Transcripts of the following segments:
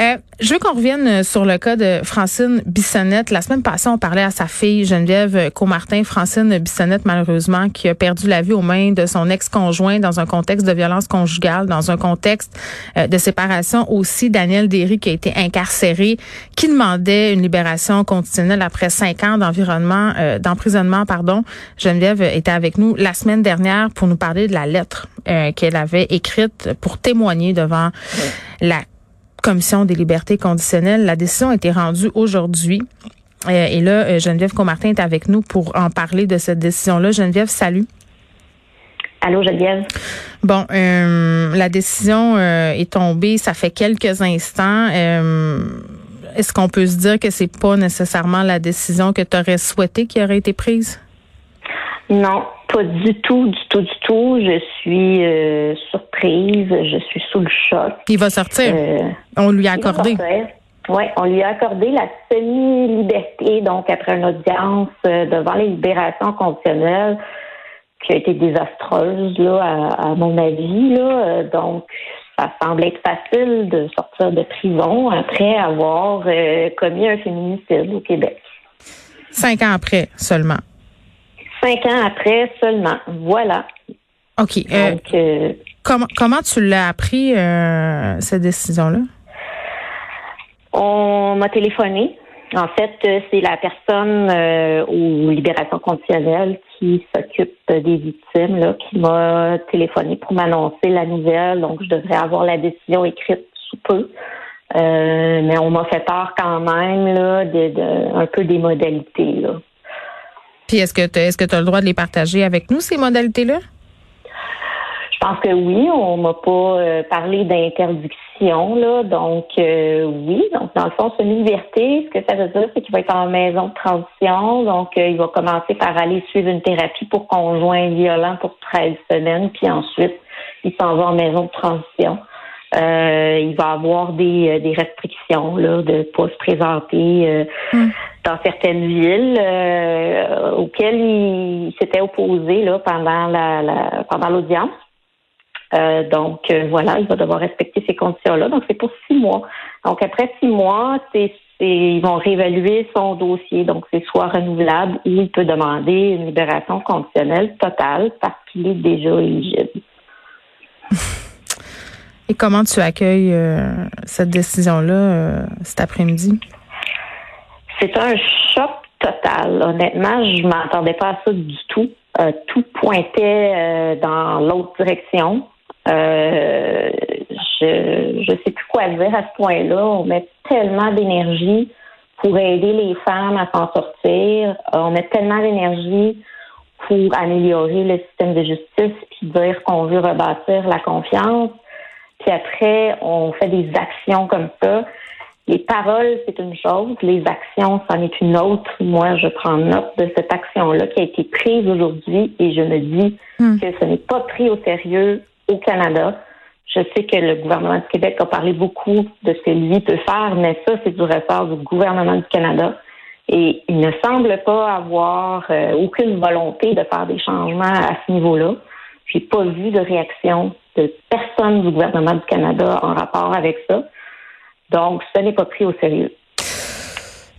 Euh, je veux qu'on revienne sur le cas de Francine Bissonnette. La semaine passée, on parlait à sa fille Geneviève Comartin. Francine Bissonnette, malheureusement, qui a perdu la vie aux mains de son ex-conjoint dans un contexte de violence conjugale, dans un contexte euh, de séparation aussi. Daniel Derry, qui a été incarcéré, qui demandait une libération conditionnelle après cinq ans d'environnement, euh, d'emprisonnement, pardon. Geneviève était avec nous la semaine dernière pour nous parler de la lettre qu'elle avait écrite pour témoigner devant la commission des libertés conditionnelles. La décision a été rendue aujourd'hui. Euh, et là, euh, Geneviève Comartin est avec nous pour en parler de cette décision-là. Geneviève, salut. Allô, Geneviève? Bon, euh, la décision est tombée, ça fait quelques instants. Est-ce qu'on peut se dire que c'est pas nécessairement la décision que tu aurais souhaité qui aurait été prise? Non, pas du tout, du tout, du tout. Je suis surprise. Je suis sous le choc. Il va sortir. Euh, on lui a accordé. Oui, on lui a accordé la semi-liberté, donc après une audience euh, devant les libérations conditionnelles qui a été désastreuse, là, à, mon avis. Là. Donc, ça semble être facile de sortir de prison après avoir commis un féminicide au Québec. Cinq ans après seulement. Cinq ans après seulement. Voilà. OK. Euh, euh, comment, comment tu l'as appris, euh, cette décision-là? On m'a téléphoné. En fait, c'est la personne aux libérations conditionnelles qui s'occupe des victimes qui m'a téléphoné pour m'annoncer la nouvelle. Donc, je devrais avoir la décision écrite sous peu. mais on m'a fait part quand même là, un peu des modalités. Puis est-ce que tu est-ce que tu as le droit de les partager avec nous, ces modalités-là? Je pense que oui. On m'a pas euh, parlé d'interdiction, là. Donc euh, oui. Donc, dans le fond, c'est une liberté. Ce que ça veut dire, c'est qu'il va être en maison de transition. Donc, euh, il va commencer par aller suivre une thérapie pour conjoint violent pour 13 semaines. Puis ensuite, il s'en va en maison de transition. il va avoir des, des restrictions là, de ne pas se présenter hmm dans certaines villes euh, auxquelles il, s'était opposé là, pendant la, pendant l'audience. Euh, donc euh, voilà, il va devoir respecter ces conditions-là. Donc c'est pour six mois. Donc après six mois, c'est, ils vont réévaluer son dossier. Donc c'est soit renouvelable ou il peut demander une libération conditionnelle totale parce qu'il est déjà éligible. Et comment tu accueilles cette décision-là cet après-midi? C'est un choc total. Honnêtement, je m'attendais pas à ça du tout. Euh, tout pointait euh, dans l'autre direction. Euh, je je sais plus quoi dire à ce point-là. On met tellement d'énergie pour aider les femmes à s'en sortir. On met tellement d'énergie pour améliorer le système de justice puis dire qu'on veut rebâtir la confiance. Puis après, on fait des actions comme ça. Les paroles, c'est une chose, les actions, c'en est une autre. Moi, je prends note de cette action-là qui a été prise aujourd'hui et je me dis hmm. que ce n'est pas pris au sérieux au Canada. Je sais que le gouvernement du Québec a parlé beaucoup de ce que lui peut faire, mais ça, c'est du ressort du gouvernement du Canada. Et il ne semble pas avoir euh, aucune volonté de faire des changements à ce niveau-là. J'ai pas vu de réaction de personne du gouvernement du Canada en rapport avec ça. Donc, ce n'est pas pris au sérieux.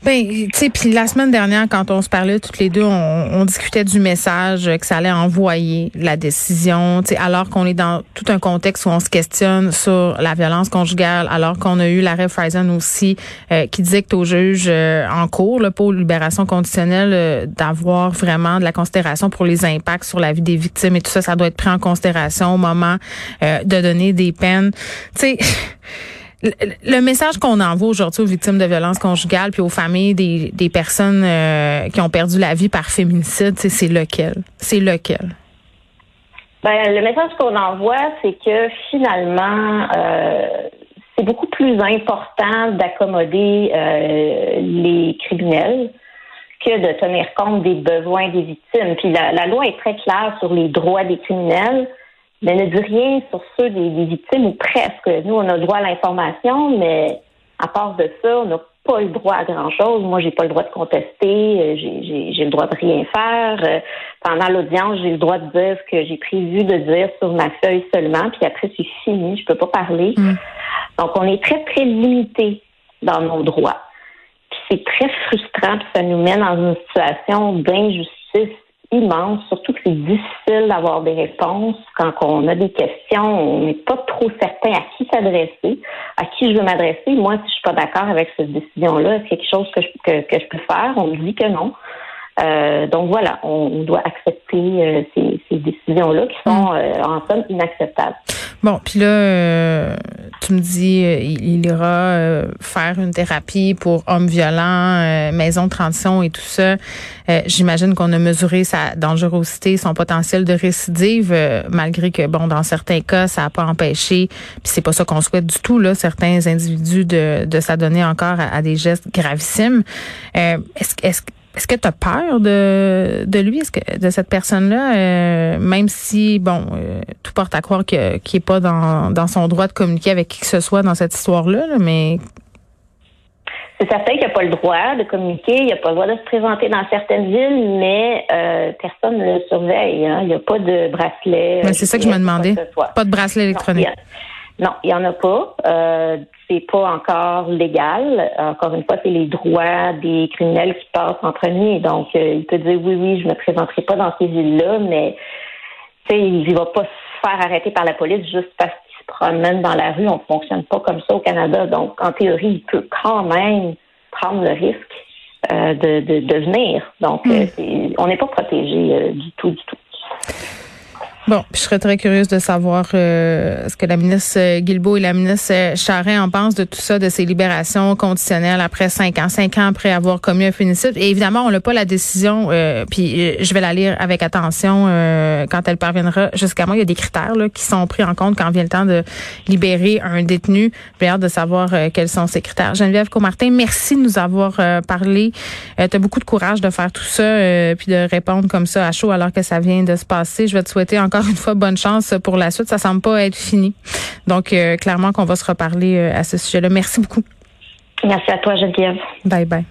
Ben, tu sais, puis la semaine dernière, quand on se parlait toutes les deux, on, discutait du message que ça allait envoyer la décision, tu sais, alors qu'on est dans tout un contexte où on se questionne sur la violence conjugale, alors qu'on a eu l'arrêt Friesen aussi euh, qui dicte aux juges euh, en cours, là, pour libération conditionnelle, euh, d'avoir vraiment de la considération pour les impacts sur la vie des victimes et tout ça, ça doit être pris en considération au moment de donner des peines. Tu sais le message qu'on envoie aujourd'hui aux victimes de violences conjugales puis aux familles des, personnes euh, qui ont perdu la vie par féminicide, c'est lequel? C'est lequel? Ben, le message qu'on envoie, c'est que finalement, euh, c'est beaucoup plus important d'accommoder euh, les criminels que de tenir compte des besoins des victimes. Puis la loi est très claire sur les droits des criminels mais ne dit rien sur ceux des, victimes ou presque. Nous, on a droit à l'information, mais à part de ça, on n'a pas le droit à grand-chose. Moi, j'ai pas le droit de contester. J'ai le droit de rien faire. Pendant l'audience, j'ai le droit de dire ce que j'ai prévu de dire sur ma feuille seulement. Puis après, c'est fini. Je peux pas parler. Mm. Donc, on est très, très limité dans nos droits. Puis c'est très frustrant. Puis ça nous mène dans une situation d'injustice immense, surtout que c'est difficile d'avoir des réponses quand on a des questions, on n'est pas trop certain à qui s'adresser, à qui je veux m'adresser. Moi, si je suis pas d'accord avec cette décision-là, c'est quelque chose que je, que, je peux faire? On me dit que non. Euh, donc voilà, on, doit accepter euh, ces décisions-là qui sont mm. euh, en somme inacceptables. Bon, puis là, tu me dis, il, ira faire une thérapie pour hommes violents, maison de transition et tout ça. J'imagine qu'on a mesuré sa dangerosité, son potentiel de récidive, malgré que, bon, dans certains cas, ça n'a pas empêché, puis c'est pas ça qu'on souhaite du tout, là, certains individus de, de s'adonner encore à, des gestes gravissimes. est-ce, est-ce est-ce que tu as peur de, de lui, est-ce que de cette personne-là, euh, même si, bon, euh, tout porte à croire qu'il n'est pas dans, dans son droit de communiquer avec qui que ce soit dans cette histoire-là, mais... C'est certain qu'il n'a pas le droit de communiquer, il n'a pas le droit de se présenter dans certaines villes, mais euh, personne ne le surveille. Hein. Il n'y a pas de bracelet. c'est ça que je me demandais. Pas de bracelet électronique. Non, il n'y en a pas. Euh, c'est pas encore légal. Encore une fois, c'est les droits des criminels qui passent en premier. Donc, euh, il peut dire oui, oui, je me présenterai pas dans ces villes-là, mais il ne va pas se faire arrêter par la police juste parce qu'il se promène dans la rue. On ne fonctionne pas comme ça au Canada. Donc, en théorie, il peut quand même prendre le risque euh, de, de, venir. Donc, hmm. euh, on n'est pas protégé du tout, du tout. Bon, je serais très curieuse de savoir euh, ce que la ministre Guilbeault et la ministre Charret en pensent de tout ça, de ces libérations conditionnelles après cinq ans, cinq ans après avoir commis un féminicide. Et évidemment, on n'a pas la décision, euh, puis euh, je vais la lire avec attention quand elle parviendra jusqu'à moi. Il y a des critères là, qui sont pris en compte quand vient le temps de libérer un détenu. J'ai hâte de savoir quels sont ces critères. Geneviève Comartin, merci de nous avoir parlé. tu as beaucoup de courage de faire tout ça, puis de répondre comme ça à chaud alors que ça vient de se passer. Je vais te souhaiter encore une fois, bonne chance pour la suite. Ça semble pas être fini. Donc, euh, clairement qu'on va se reparler euh, à ce sujet-là. Merci beaucoup. Merci à toi, Geneviève. Bye bye.